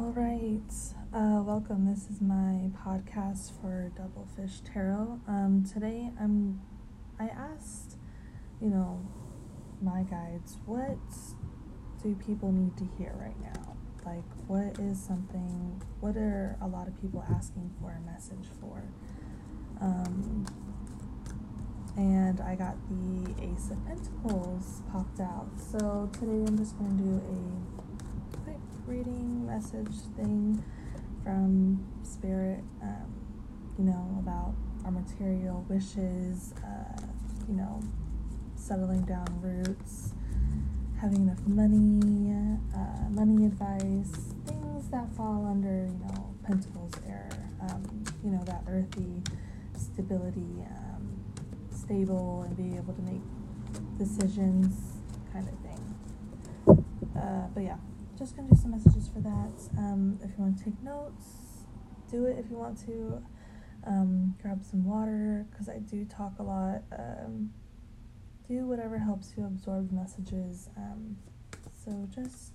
All right. Uh, welcome. This is my podcast for Double Fish Tarot. Um, today I'm I asked, you know, my guides, what do people need to hear right now? Like what is something what are a lot of people asking for a message for? Um, and I got the Ace of Pentacles popped out. So today I'm just going to do a reading message thing from Spirit, um, you know, about our material wishes, uh, you know, settling down roots, having enough money, uh, money advice, things that fall under, you know, Pentacles era, um, you know, that earthy stability. Uh, stable and be able to make decisions kind of thing. Uh, but yeah, just gonna do some messages for that. Um, if you want to take notes, do it if you want to. Um, grab some water because I do talk a lot. Um, do whatever helps you absorb messages. Um, so just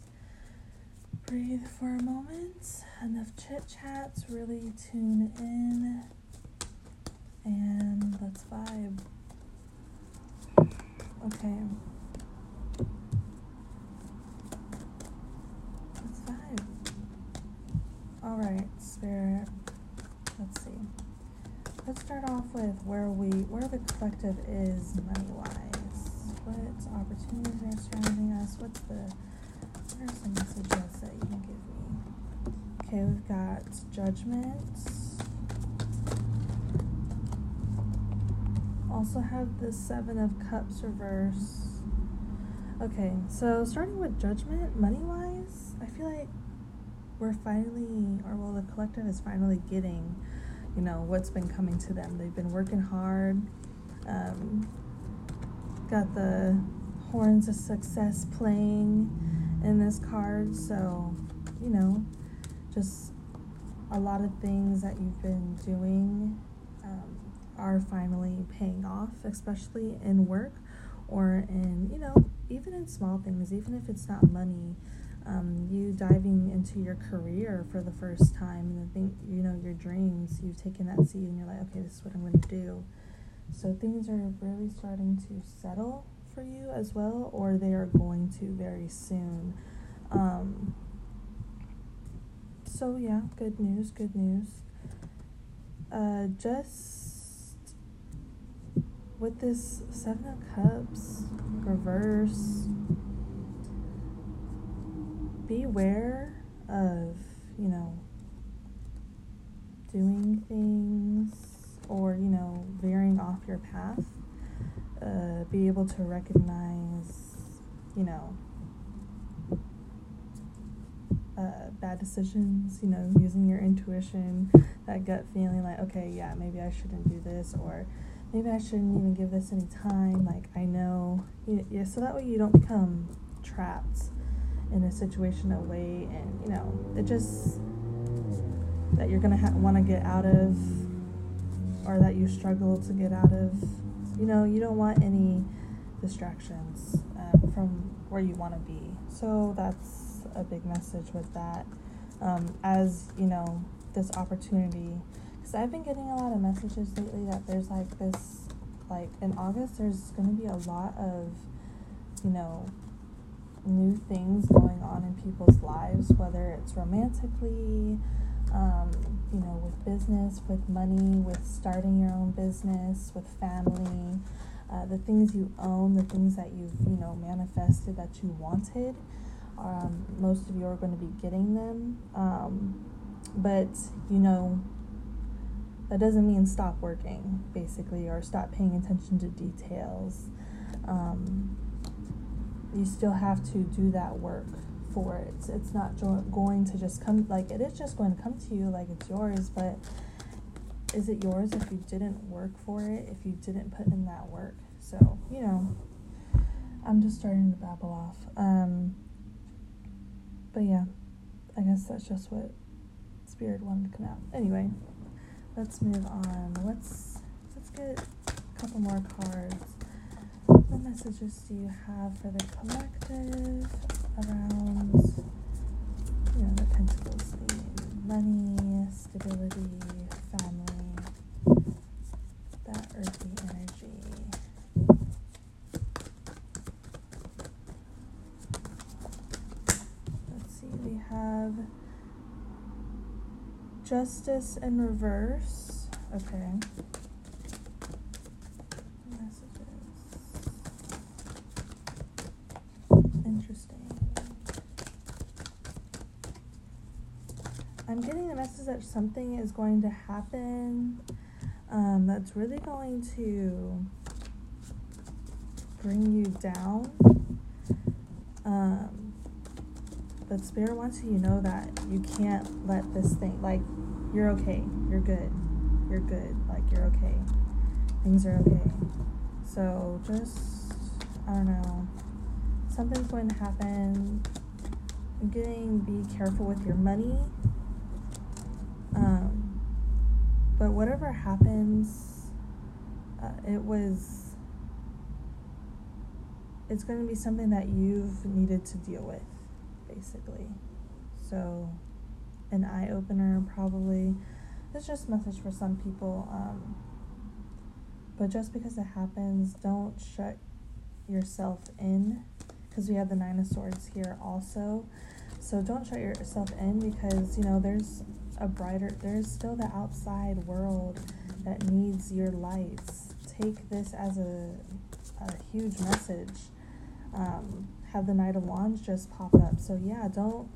breathe for a moment. Enough chit chats. Really tune in. And let's vibe. Okay. Let's vibe. Alright, spirit. Let's see. Let's start off with where we where the collective is money wise. What opportunities are surrounding us? What's the what are some messages that you can give me? Okay, we've got judgment also have the Seven of Cups reverse. Okay, so starting with Judgment, money wise, I feel like we're finally, or well, the collective is finally getting, you know, what's been coming to them. They've been working hard, um, got the horns of success playing in this card, so, you know, just a lot of things that you've been doing. Um, are finally paying off, especially in work or in, you know, even in small things, even if it's not money. Um, you diving into your career for the first time and I think you know your dreams you've taken that seed and you're like okay this is what i'm going to do. So things are really starting to settle for you as well or they are going to very soon. Um, so yeah good news good news. Uh, just with this Seven of Cups reverse, beware of, you know, doing things or, you know, veering off your path. Uh, be able to recognize, you know, uh, bad decisions, you know, using your intuition, that gut feeling like, okay, yeah, maybe I shouldn't do this, or maybe I shouldn't even give this any time. Like, I know, yeah, so that way you don't become trapped in a situation way and, you know, it just that you're gonna ha- want to get out of or that you struggle to get out of. You know, you don't want any distractions um, from where you want to be. So that's a big message with that. Um, as you know, this opportunity because I've been getting a lot of messages lately that there's like this, like in August, there's going to be a lot of, you know, new things going on in people's lives, whether it's romantically, um, you know, with business, with money, with starting your own business, with family, uh, the things you own, the things that you've, you know, manifested that you wanted. Um, most of you are going to be getting them. Um, but, you know, that doesn't mean stop working, basically, or stop paying attention to details. Um, you still have to do that work for it. It's not jo- going to just come, like, it is just going to come to you like it's yours, but is it yours if you didn't work for it, if you didn't put in that work? So, you know, I'm just starting to babble off. Um, but yeah, I guess that's just what Spirit wanted to come out. Anyway let's move on. Let's let's get a couple more cards. What messages do you have for the collective around you know the pentacles money, stability, family, that earthy energy. Let's see, we have justice in reverse. Okay. Message that something is going to happen um, that's really going to bring you down. Um, but Spirit wants you to know that you can't let this thing, like, you're okay. You're good. You're good. Like, you're okay. Things are okay. So just, I don't know. Something's going to happen. I'm getting be careful with your money um, but whatever happens, uh, it was, it's going to be something that you've needed to deal with, basically. So, an eye opener probably. It's just message for some people. Um, but just because it happens, don't shut yourself in because we have the Nine of Swords here also. So don't shut yourself in because, you know, there's a brighter, there's still the outside world that needs your lights. Take this as a, a huge message. Um, have the Knight of Wands just pop up. So, yeah, don't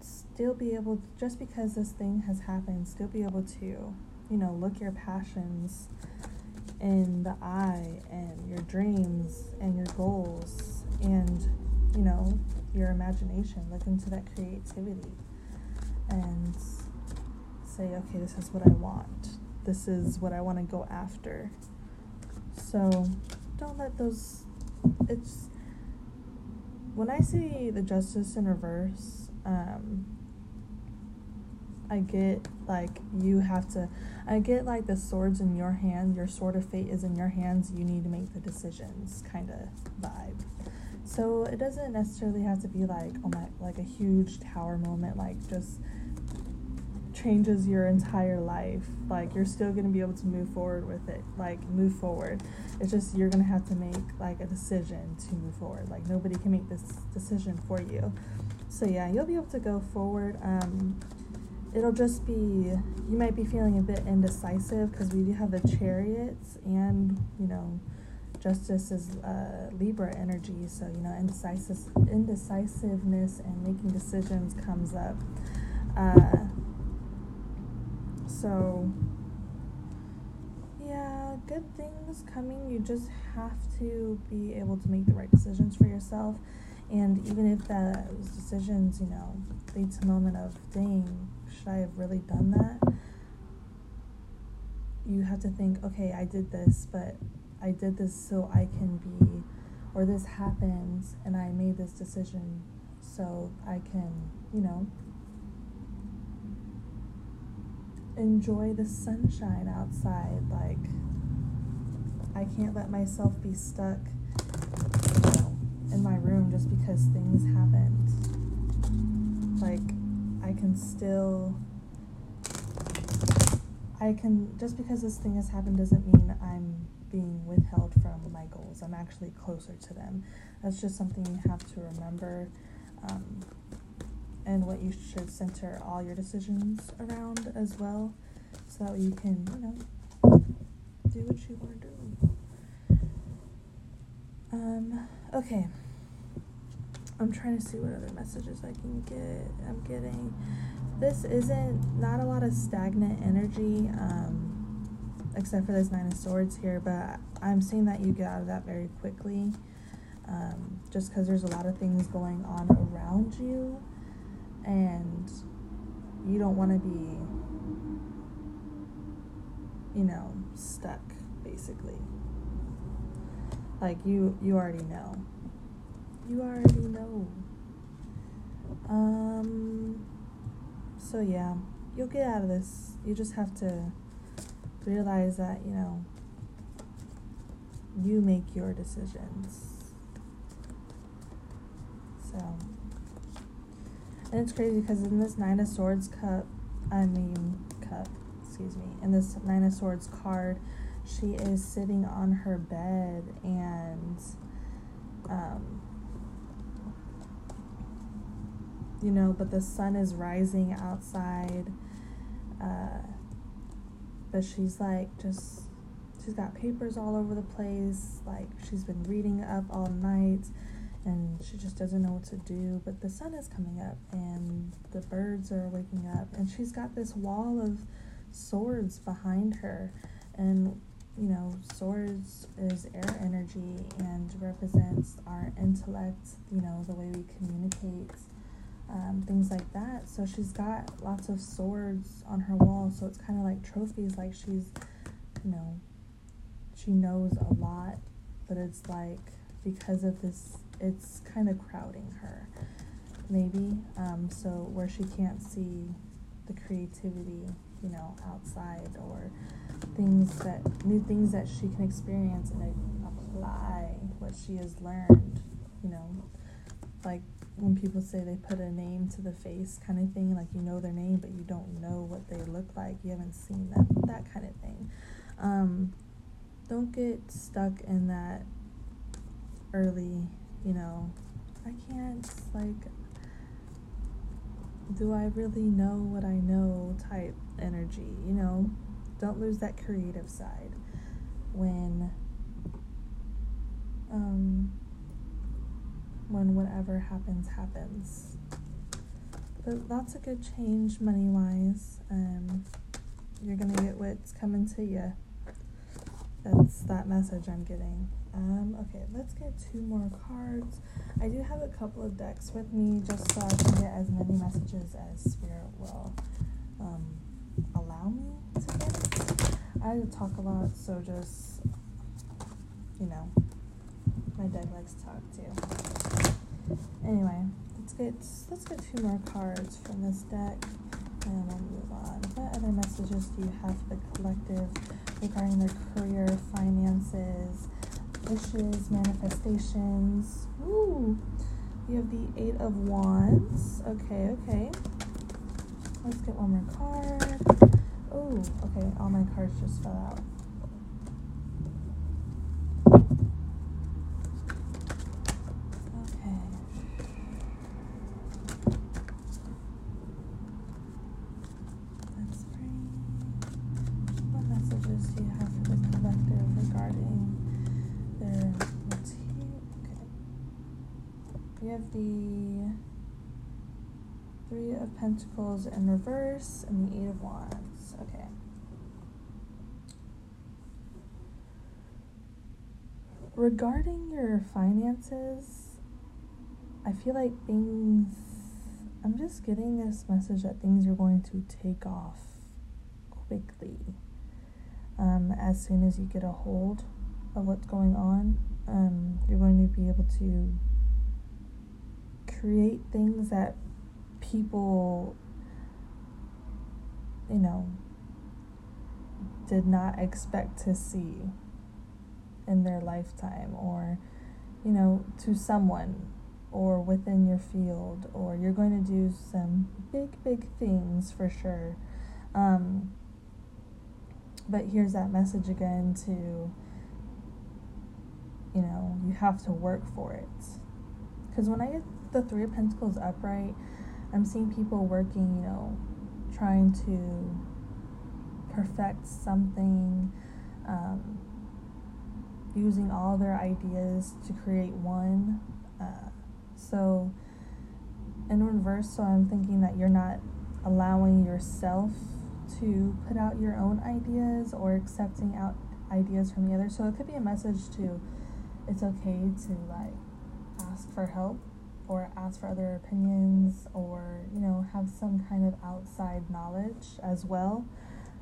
still be able, just because this thing has happened, still be able to, you know, look your passions in the eye and your dreams and your goals and, you know, your imagination. Look into that creativity and say, okay, this is what I want. This is what I want to go after. So don't let those. It's. When I see the justice in reverse, um, I get like you have to. I get like the swords in your hand, your sword of fate is in your hands, you need to make the decisions kind of vibe. So it doesn't necessarily have to be like, oh my, like a huge tower moment, like just changes your entire life. Like you're still gonna be able to move forward with it. Like move forward. It's just you're gonna have to make like a decision to move forward. Like nobody can make this decision for you. So yeah, you'll be able to go forward. Um, it'll just be you might be feeling a bit indecisive because we do have the chariots and you know justice is uh, libra energy so you know indecisive indecisiveness and making decisions comes up uh, so, yeah, good things coming. You just have to be able to make the right decisions for yourself. And even if those decisions, you know, lead to a moment of, dang, should I have really done that? You have to think, okay, I did this, but I did this so I can be, or this happens and I made this decision so I can, you know, enjoy the sunshine outside. Like, I can't let myself be stuck you know, in my room just because things happened. Like, I can still. I can. Just because this thing has happened doesn't mean I'm being withheld from my goals. I'm actually closer to them. That's just something you have to remember. Um, and what you should center all your decisions around as well so that you can, you know, do what you want to do. Um, okay. I'm trying to see what other messages I can get. I'm getting this isn't not a lot of stagnant energy, um, except for this nine of swords here, but I'm seeing that you get out of that very quickly. Um, just because there's a lot of things going on around you and you don't want to be you know stuck basically. Like you you already know. You already know. Um so yeah you'll get out of this. You just have to realize that you know you make your decisions. So And it's crazy because in this Nine of Swords cup, I mean, cup, excuse me, in this Nine of Swords card, she is sitting on her bed and, um, you know, but the sun is rising outside. Uh, but she's like just she's got papers all over the place like she's been reading up all night and she just doesn't know what to do but the sun is coming up and the birds are waking up and she's got this wall of swords behind her and you know swords is air energy and represents our intellect you know the way we communicate um, things like that. So she's got lots of swords on her wall. So it's kind of like trophies, like she's, you know, she knows a lot, but it's like because of this, it's kind of crowding her, maybe. Um, so where she can't see the creativity, you know, outside or things that new things that she can experience and apply what she has learned, you know, like when people say they put a name to the face kind of thing, like you know their name, but you don't know what they look like, you haven't seen them, that kind of thing. Um, don't get stuck in that early, you know, I can't, like, do I really know what I know type energy, you know? Don't lose that creative side when um, when whatever happens, happens. But lots of good change money wise. Um, you're gonna get what's coming to you. That's that message I'm getting. Um, okay, let's get two more cards. I do have a couple of decks with me just so I can get as many messages as Spirit will um, allow me to get. I talk a lot, so just, you know, my deck likes to talk too. Anyway, let's get let's get two more cards from this deck and we'll move on. What other messages do you have for the collective regarding their career, finances, wishes, manifestations? Ooh, you have the Eight of Wands. Okay, okay. Let's get one more card. Oh, okay, all my cards just fell out. Pentacles in reverse and the Eight of Wands. Okay. Regarding your finances, I feel like things, I'm just getting this message that things are going to take off quickly um, as soon as you get a hold of what's going on. Um, you're going to be able to create things that people, you know, did not expect to see in their lifetime or, you know, to someone or within your field or you're going to do some big, big things for sure. Um, but here's that message again to, you know, you have to work for it. Because when I get the Three of Pentacles upright, I'm seeing people working, you know, trying to perfect something, um, using all their ideas to create one. Uh, so, in reverse, so I'm thinking that you're not allowing yourself to put out your own ideas or accepting out ideas from the other. So, it could be a message to it's okay to like ask for help or ask for other opinions or you know have some kind of outside knowledge as well.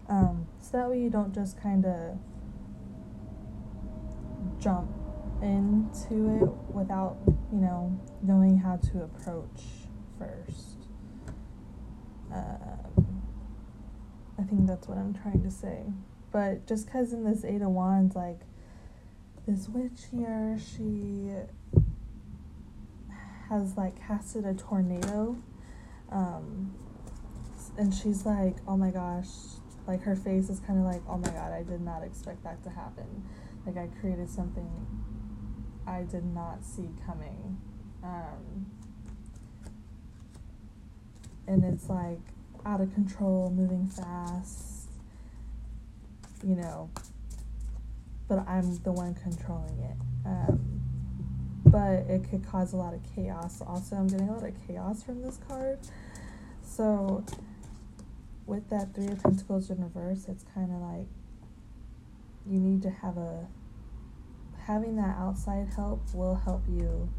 Um, so that way you don't just kind of jump into it without you know knowing how to approach first. Um, i think that's what i'm trying to say. But just because in this eight of wands like this witch here she has like casted a tornado and she's like, oh my gosh, like her face is kind of like, oh my god, I did not expect that to happen. Like I created something I did not see coming. Um, and it's like out of control, moving fast, you know, but I'm the one controlling it. Um, but it could cause a lot of chaos. Also, I'm getting a lot of chaos from this card. So, with that Three of Pentacles in reverse, it's kind of like you need to have a having that outside help will help you,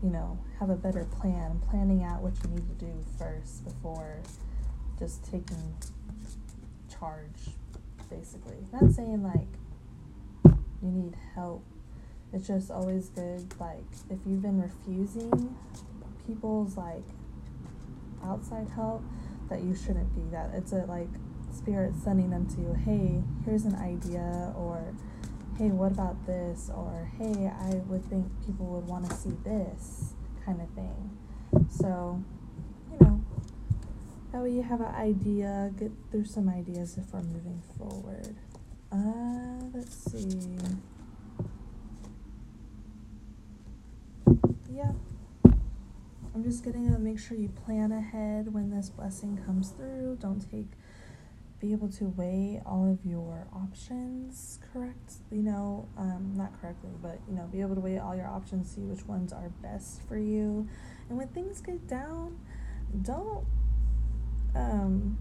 you know, have a better plan, planning out what you need to do first before just taking charge, basically. Not saying like you need help. It's just always good, like, if you've been refusing people's, like, outside help, that you shouldn't be. That it's a, like, spirit sending them to you, hey, here's an idea, or hey, what about this? Or hey, I would think people would want to see this kind of thing. So, you know, that way you have an idea, get through some ideas if we're moving forward. Uh, let's see. Yeah. I'm just getting to make sure you plan ahead when this blessing comes through. Don't take be able to weigh all of your options correct you know um, not correctly but you know be able to weigh all your options see which ones are best for you and when things get down don't um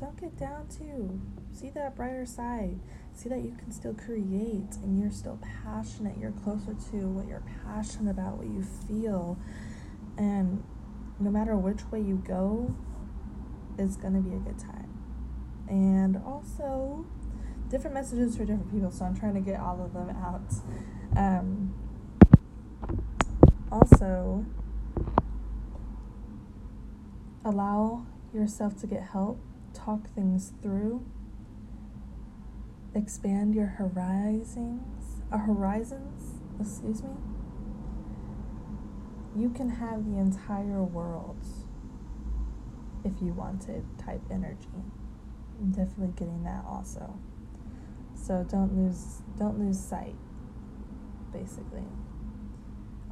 don't get down too see that brighter side see that you can still create and you're still passionate you're closer to what you're passionate about what you feel and no matter which way you go it's going to be a good time and also different messages for different people. So I'm trying to get all of them out. Um, also, allow yourself to get help, talk things through, expand your horizons, uh, horizons, excuse me. You can have the entire world if you wanted type energy I'm definitely getting that also. So don't lose don't lose sight basically.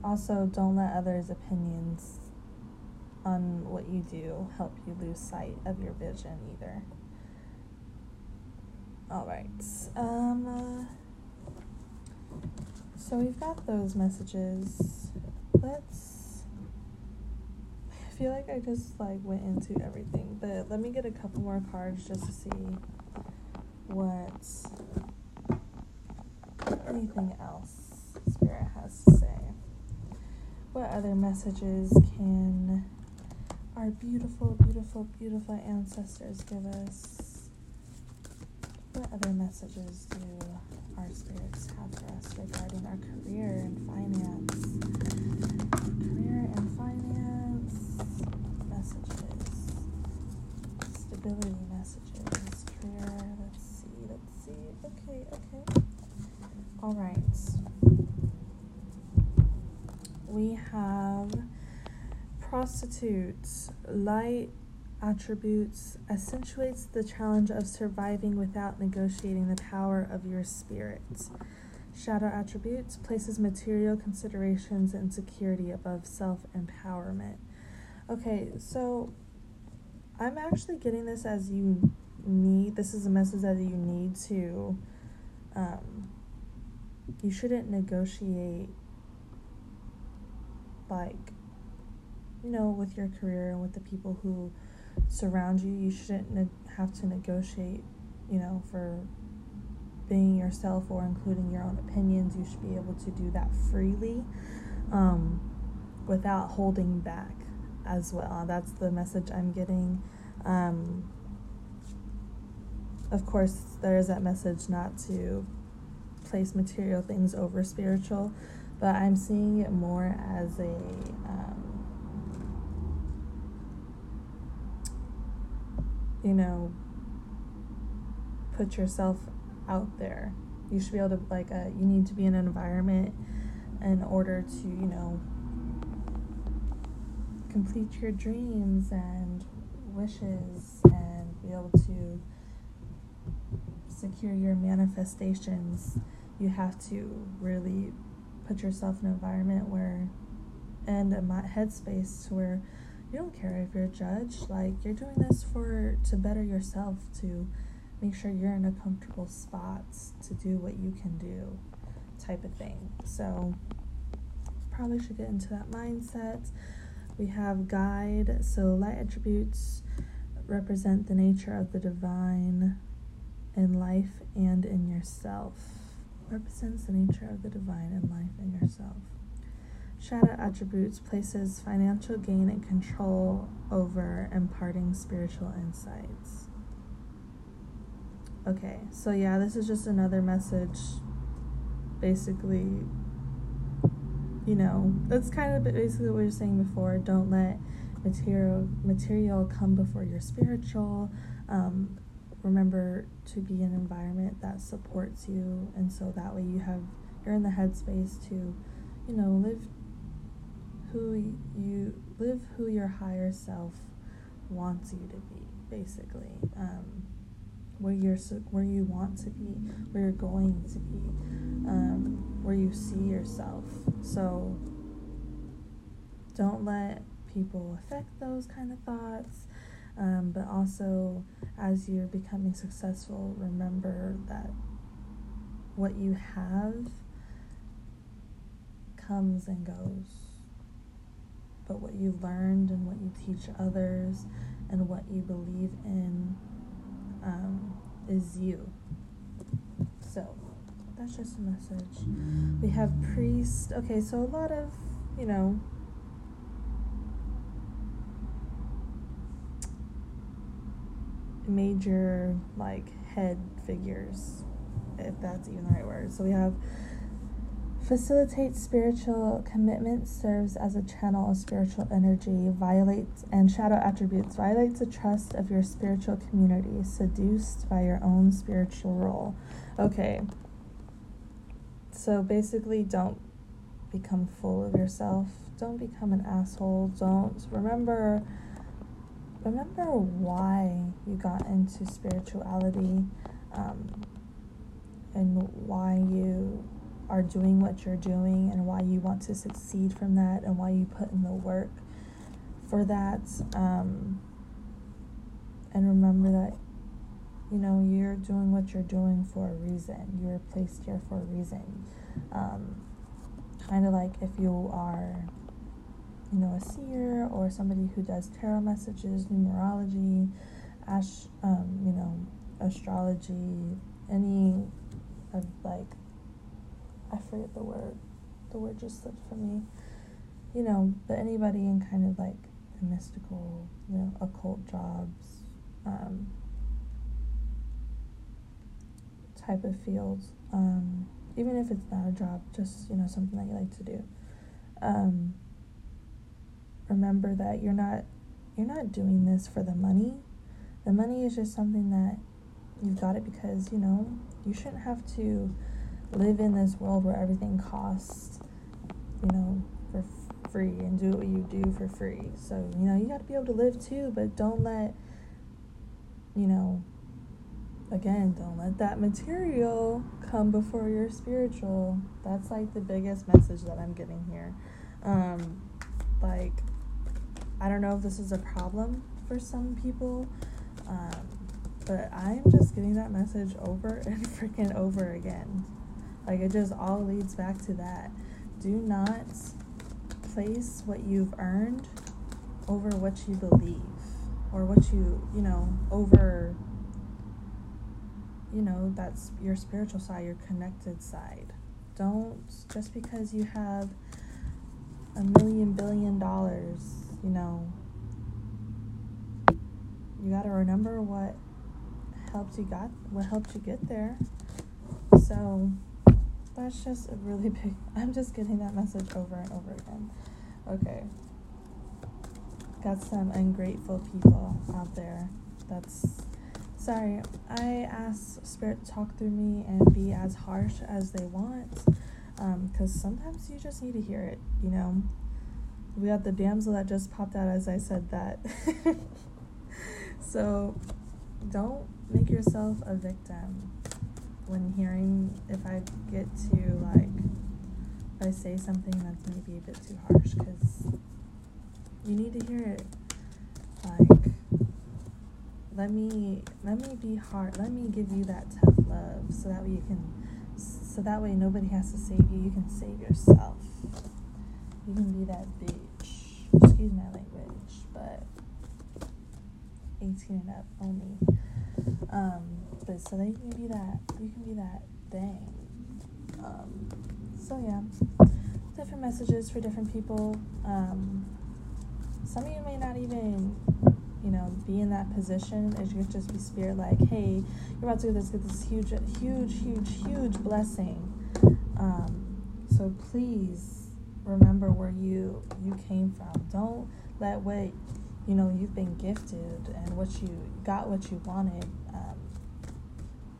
Also don't let others' opinions on what you do help you lose sight of your vision either. All right. Um uh, so we've got those messages. Let's I feel like I just like went into everything, but let me get a couple more cards just to see what anything else Spirit has to say. What other messages can our beautiful, beautiful, beautiful ancestors give us? What other messages do our spirits have for us regarding our career and finance? Career and finance messages, stability messages, prayer. Let's see, let's see. Okay, okay. All right. We have prostitutes, light attributes, accentuates the challenge of surviving without negotiating the power of your spirit. Shadow attributes places material considerations and security above self empowerment. Okay, so I'm actually getting this as you need, this is a message that you need to, um, you shouldn't negotiate, like, you know, with your career and with the people who surround you. You shouldn't ne- have to negotiate, you know, for being yourself or including your own opinions. You should be able to do that freely um, without holding back as well. That's the message I'm getting. Um, of course, there is that message not to place material things over spiritual, but I'm seeing it more as a um, you know put yourself out there. You should be able to like uh, you need to be in an environment in order to you know complete your dreams and wishes and be able to secure your manifestations, you have to really put yourself in an environment where and a headspace where you don't care if you're judged. Like you're doing this for to better yourself to make sure you're in a comfortable spot to do what you can do type of thing. So probably should get into that mindset. We have guide. So light attributes represent the nature of the divine in life and in yourself. Represents the nature of the divine in life and yourself Shadow attributes places financial gain and control over imparting spiritual insights. Okay, so yeah, this is just another message. Basically, you know, that's kind of basically what we were saying before. Don't let material material come before your spiritual. Um, remember to be in an environment that supports you, and so that way you have you're in the headspace to, you know, live who you live who your higher self wants you to be basically. Um, where you're where you want to be where you're going to be um, where you see yourself. So don't let people affect those kind of thoughts. Um, but also as you're becoming successful remember that what you have comes and goes but what you've learned and what you teach others and what you believe in um, is you. So that's just a message. We have priest. Okay, so a lot of, you know, major like head figures, if that's even the right word. So we have facilitates spiritual commitment, serves as a channel of spiritual energy, violates and shadow attributes, violates the trust of your spiritual community, seduced by your own spiritual role. Okay. So basically, don't become full of yourself. Don't become an asshole. Don't remember remember why you got into spirituality um, and why you are doing what you're doing and why you want to succeed from that and why you put in the work for that. Um, and remember that, you know, you're doing what you're doing for a reason. You're placed here for a reason. Um, kind of like if you are, you know, a seer or somebody who does tarot messages, numerology, ash, um, you know, astrology, any of like I forget the word. The word just slipped from me. You know, but anybody in kind of like the mystical, you know, occult jobs, um, type of field. Um, even if it's not a job, just you know something that you like to do. Um, remember that you're not you're not doing this for the money. The money is just something that you've got it because you know you shouldn't have to live in this world where everything costs, you know, for free and do what you do for free. So, you know, you got to be able to live too, but don't let, you know, again, don't let that material come before your spiritual. That's like the biggest message that I'm getting here. Um, like, I don't know if this is a problem for some people, um, but I'm just getting that message over and freaking over again. Like it just all leads back to that. Do not place what you've earned over what you believe or what you, you know, over you know, that's your spiritual side, your connected side. Don't just because you have a million billion dollars, you know, you got to remember what helped you got what helped you get there. So, that's just a really big. I'm just getting that message over and over again. Okay. Got some ungrateful people out there. That's. Sorry, I ask Spirit to talk through me and be as harsh as they want. Because um, sometimes you just need to hear it, you know? We got the damsel that just popped out as I said that. so don't make yourself a victim when hearing if I get to like if I say something that's maybe a bit too harsh because you need to hear it. Like let me let me be hard let me give you that tough love so that way you can so that way nobody has to save you. You can save yourself. You can be that bitch. Excuse my language but 18 and up only um but so that you can be that you can be that thing um so yeah different messages for different people um some of you may not even you know, be in that position, it could just be spirit like, hey, you're about to get this, get this huge, huge, huge, huge blessing. Um, so please remember where you you came from. Don't let what you know you've been gifted and what you got, what you wanted, um,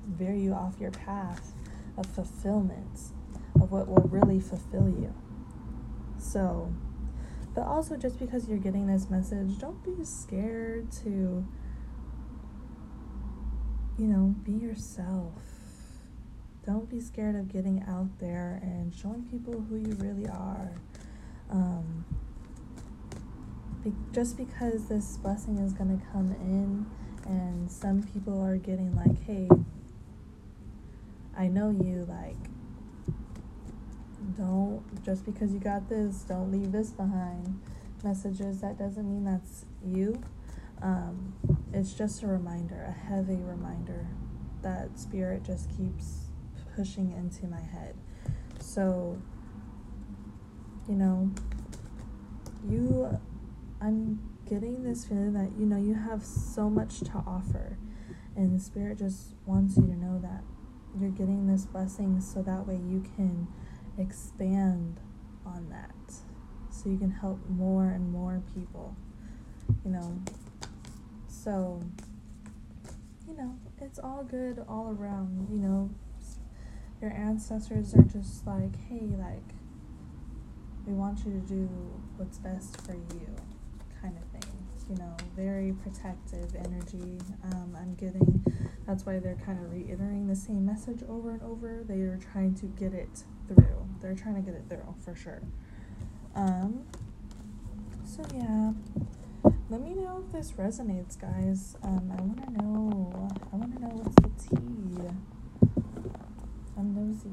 veer you off your path of fulfillment of what will really fulfill you. So but also, just because you're getting this message, don't be scared to, you know, be yourself. Don't be scared of getting out there and showing people who you really are. Um, be- just because this blessing is going to come in, and some people are getting like, hey, I know you, like, don't just because you got this don't leave this behind. Messages that doesn't mean that's you. Um, it's just a reminder a heavy reminder that spirit just keeps pushing into my head. So you know you i'm getting this feeling that you know you have so much to offer. And the spirit just wants you to know that you're getting this blessing so that way you can expand on that. So you can help more and more people you know. So you know it's all good all around you know. Your ancestors are just like hey like we want you to do what's best for you you know very protective energy um, i'm getting that's why they're kind of reiterating the same message over and over they are trying to get it through. They're trying to get it through for sure. Um, so yeah, let me know if this resonates, guys. Um, I want to know. I want to know what's the tea. I'm nosy.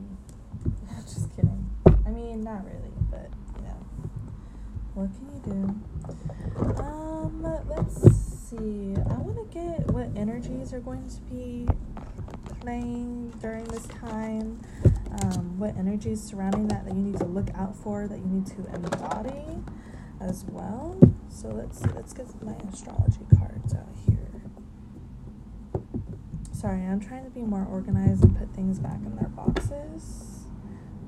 Just kidding. I mean, not really, but you know, what can you do? Um, let's see. I want to get what energies are going to be playing during this time um, what energies surrounding that that you need to look out for, that you need to embody as well. So let's let's get my astrology cards out here. Sorry, I'm trying to be more organized and put things back in their boxes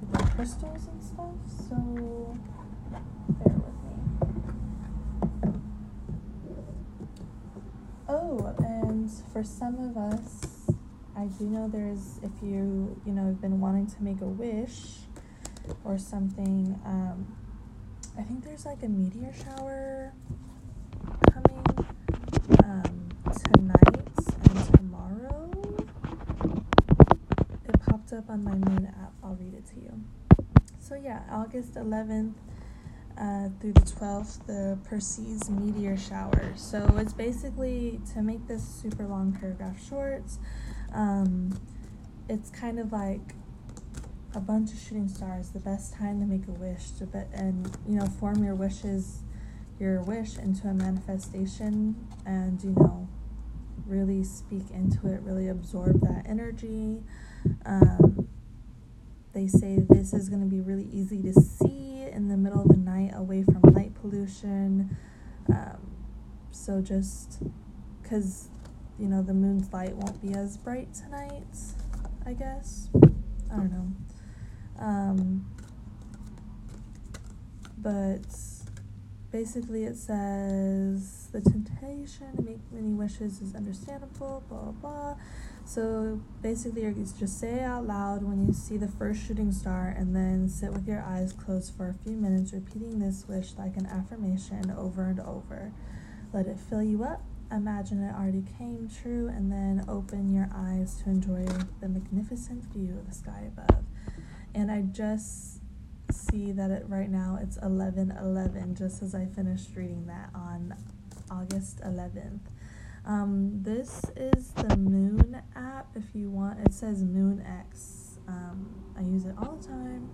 with the crystals and stuff. So bear with me. Oh, and for some of us, I do know there's if you you know have been wanting to make a wish or something. Um, I think there's like a meteor shower coming um, tonight and tomorrow. It popped up on my moon app. I'll read it to you. So yeah, August 11th. Uh, through the 12th, the Perseid meteor shower. So it's basically to make this super long paragraph short. Um, it's kind of like a bunch of shooting stars, the best time to make a wish to be, and you know form your wishes, your wish into a manifestation, and you know really speak into it, really absorb that energy. Um, they say this is going to be really easy to see in the middle of the night, away from light pollution. Um, so just because you know, the moon's light won't be as bright tonight, I guess. I don't know. Um, but basically, it says the temptation to make many wishes is understandable, blah, blah, blah. So basically, you just say out loud when you see the first shooting star and then sit with your eyes closed for a few minutes, repeating this wish like an affirmation over and over. Let it fill you up imagine it already came true and then open your eyes to enjoy the magnificent view of the sky above. And I just see that it right now it's 11:11 just as I finished reading that on August 11th. Um, this is the Moon app. If you want, it says Moon X. Um, I use it all the time.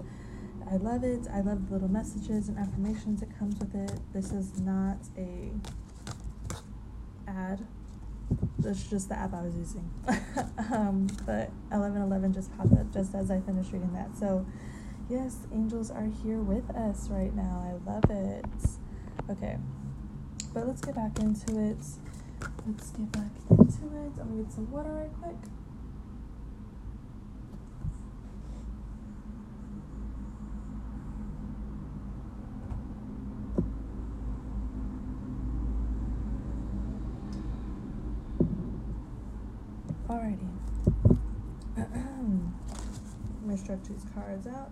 I love it. I love the little messages and affirmations that comes with it. This is not a ad. This is just the app I was using. um, but 1111 just popped up just as I finished reading that. So, yes, angels are here with us right now. I love it. Okay, but let's get back into it. Let's get back into it. I'm gonna get some water right quick. Alrighty. I'm gonna stretch these cards out.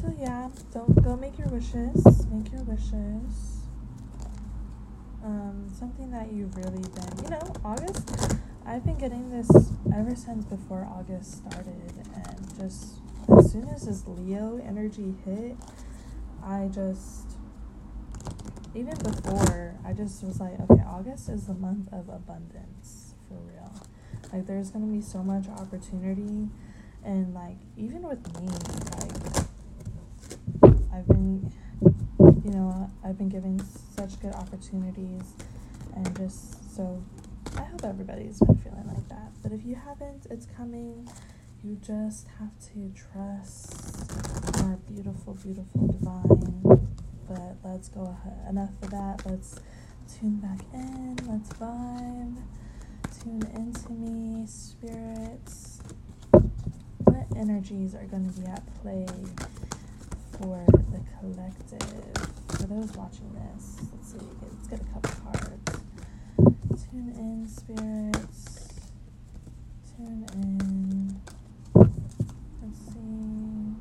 So yeah, don't go make your wishes. Make your wishes. Um, something that you've really been, you know, August. I've been getting this ever since before August started, and just as soon as this Leo energy hit, I just even before I just was like, okay, August is the month of abundance for real. Like there's gonna be so much opportunity and like even with me, like I've been you know, I've been given such good opportunities and just so I hope everybody's been feeling like that. But if you haven't, it's coming. You just have to trust our beautiful, beautiful divine. But let's go ahead. Enough of that. Let's tune back in. Let's vibe tune into me, spirits. What energies are going to be at play for the collective? For those watching this, let's see, let's get a couple cards. Tune in, spirits. Tune in. Let's see.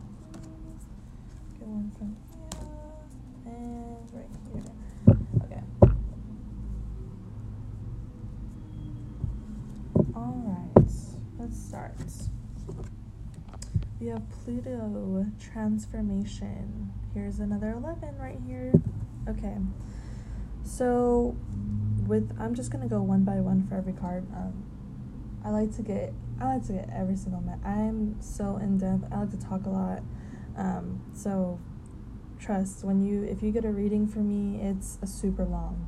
Get one from here and right here. Okay. Alright, let's start. We have Pluto transformation. Here's another 11 right here. Okay, so with I'm just gonna go one by one for every card. Um, I like to get I like to get every single. I'm so in depth. I like to talk a lot. Um, so trust when you if you get a reading for me, it's a super long.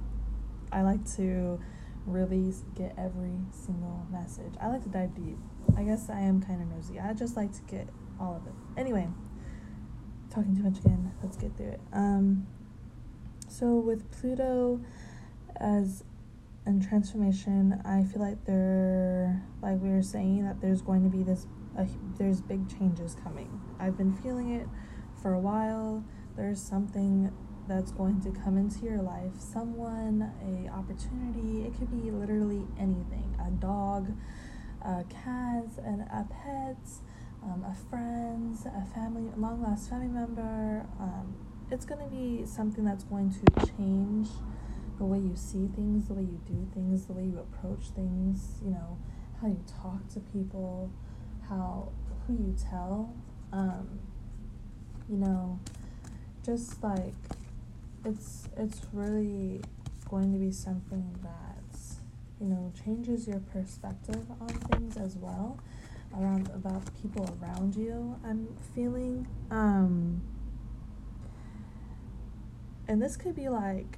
I like to really get every single message. I like to dive deep. I guess I am kind of nosy. I just like to get all of it. Anyway, talking too much again. Let's get through it. Um, so with Pluto as in transformation, I feel like there, like we were saying, that there's going to be this, uh, there's big changes coming. I've been feeling it for a while. There's something that's going to come into your life someone a opportunity it could be literally anything a dog a cat and a pet um, a friend a family long lost family member um, it's going to be something that's going to change the way you see things the way you do things the way you approach things you know how you talk to people how who you tell. Um, you know just like it's it's really going to be something that you know changes your perspective on things as well around about people around you i'm feeling um and this could be like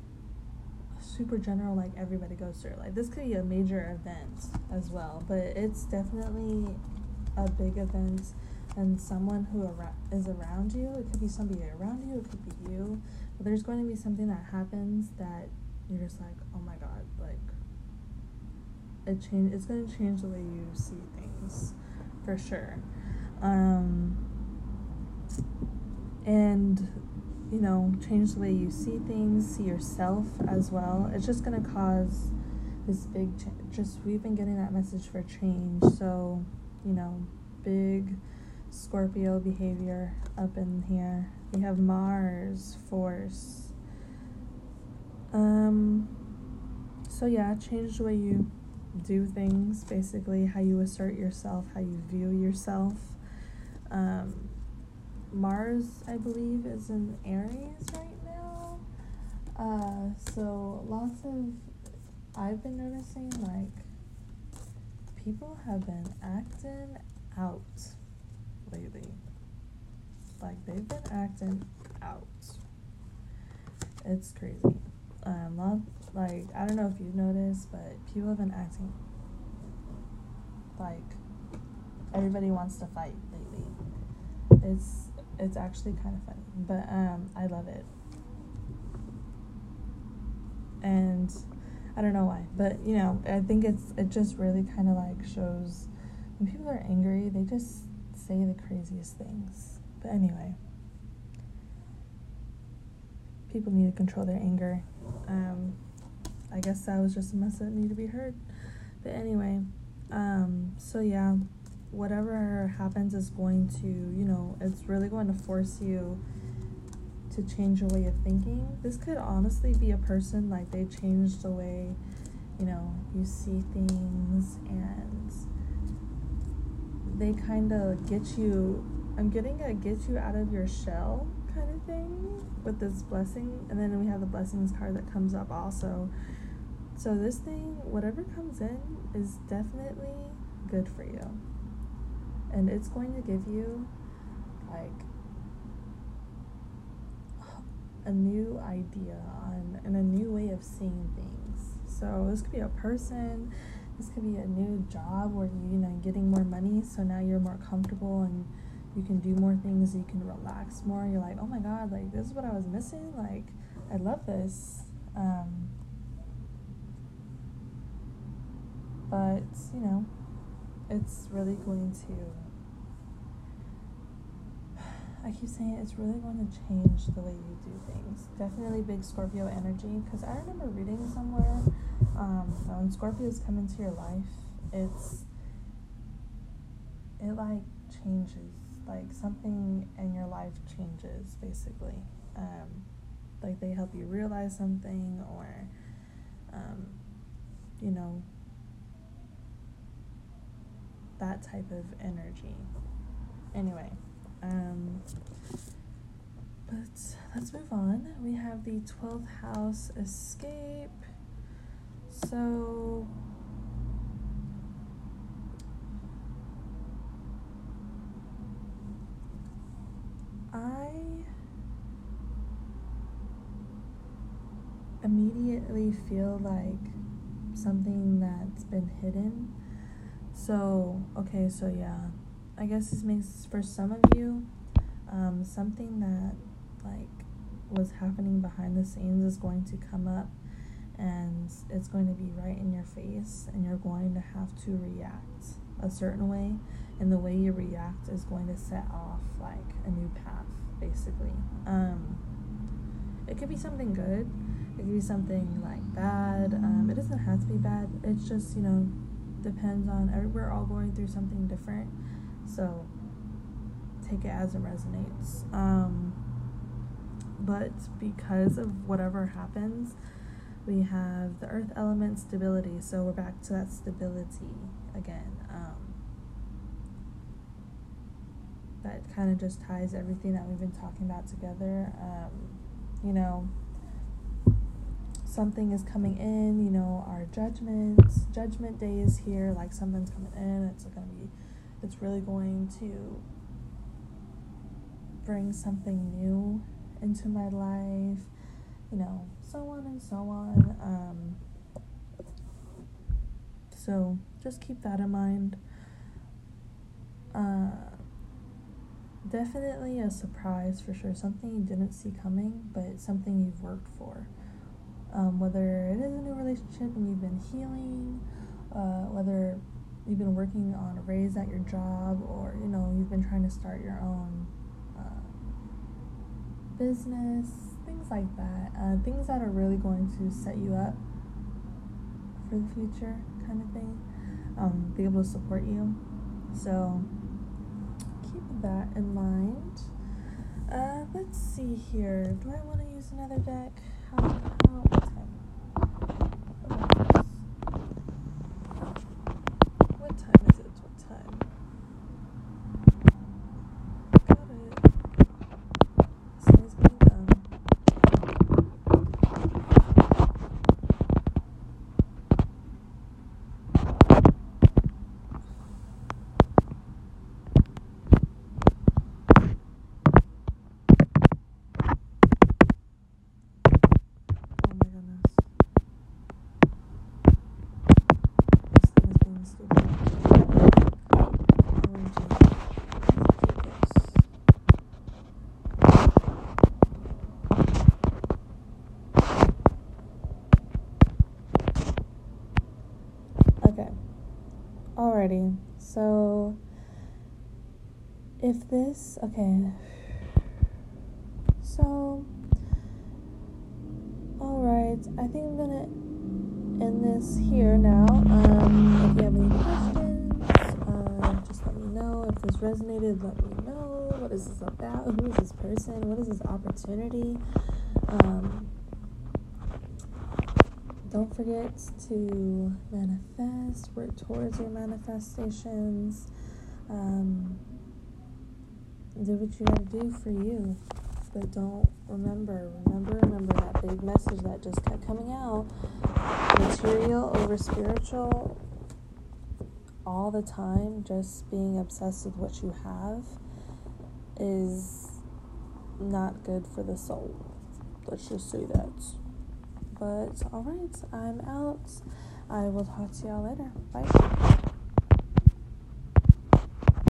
super general like everybody goes through. Like this could be a major event as well but it's definitely a big event. And someone who ar- is around you it could be somebody around you it could be you but there's going to be something that happens that you're just like, oh my god, like it change it's going to change the way you see things for sure. Um and you know, change the way you see things, see yourself as well. It's just to cause this big change. just we've been getting that message for change. So, you know, big Scorpio behavior up in here. We have Mars, force. Um, so yeah, change the way you do things, basically how you assert yourself, how you view yourself. Um, Mars, I believe, is in Aries right now. Uh, so lots of I've been noticing like people have been acting out lately. Like they've been acting out. It's crazy. Um, lot, like I don't know if you've noticed, but people have been acting like everybody wants to fight lately. It's it's actually kind of funny, but um, I love it. And I don't know why, but you know, I think it's it just really kind of like shows when people are angry, they just say the craziest things. But anyway, people need to control their anger. Um, I guess that was just a message that needed to be heard. But anyway, um, so yeah, whatever happens is going to, you know, it's really going to force you to change your way of thinking. This could honestly be a person like they changed the way, you know, you see things and they kind of get you I'm getting a get you out of your shell kind of thing with this blessing and then we have the blessings card that comes up also. So this thing whatever comes in is definitely good for you. And it's going to give you like a new idea on and a new way of seeing things. So this could be a person, this could be a new job where you, you know getting more money, so now you're more comfortable and you can do more things, you can relax more. You're like, oh my god, like this is what I was missing. Like I love this. Um, but you know, it's really going to I keep saying it's really going to change the way you do things. Definitely big Scorpio energy because I remember reading somewhere um, when Scorpios come into your life, it's it like changes, like something in your life changes basically. Um, like they help you realize something or um, you know that type of energy. Anyway. Um, but let's move on. We have the 12th house escape. So I immediately feel like something that's been hidden. So, okay, so yeah, I guess this makes for some of you um, something that like was happening behind the scenes is going to come up and it's going to be right in your face and you're going to have to react a certain way and the way you react is going to set off like a new path basically um, it could be something good it could be something like bad um, it doesn't have to be bad it's just you know depends on we're all going through something different so take it as it resonates. Um, but because of whatever happens, we have the earth element stability. So we're back to that stability again. Um, that kind of just ties everything that we've been talking about together. Um, you know, something is coming in, you know, our judgments, judgment day is here, like something's coming in, it's going to be it's really going to bring something new into my life, you know, so on and so on. Um, so just keep that in mind. Uh, definitely a surprise for sure. Something you didn't see coming, but something you've worked for. Um, whether it is a new relationship and you've been healing, uh, whether you've been working on a raise at your job or you know you've been trying to start your own uh, business things like that uh, things that are really going to set you up for the future kind of thing um, be able to support you so that in mind. Uh, let's see here. Do i want to use another deck? How, how, what time? Okay. Okay. Alrighty. So, if this, okay. So, alright. I think I'm gonna end this here now. Um, if you have any questions, uh, just let me know. If this resonated, let me know. What is this about? Who is this person? What is this opportunity? Um, don't forget to manifest, work towards your manifestations. Um, do what you gotta do for you. But don't remember, remember, remember that big message that just kept coming out material over spiritual all the time, just being obsessed with what you have is not good for the soul. Let's just say that. But alright, I'm out. I will talk to y'all later. Bye.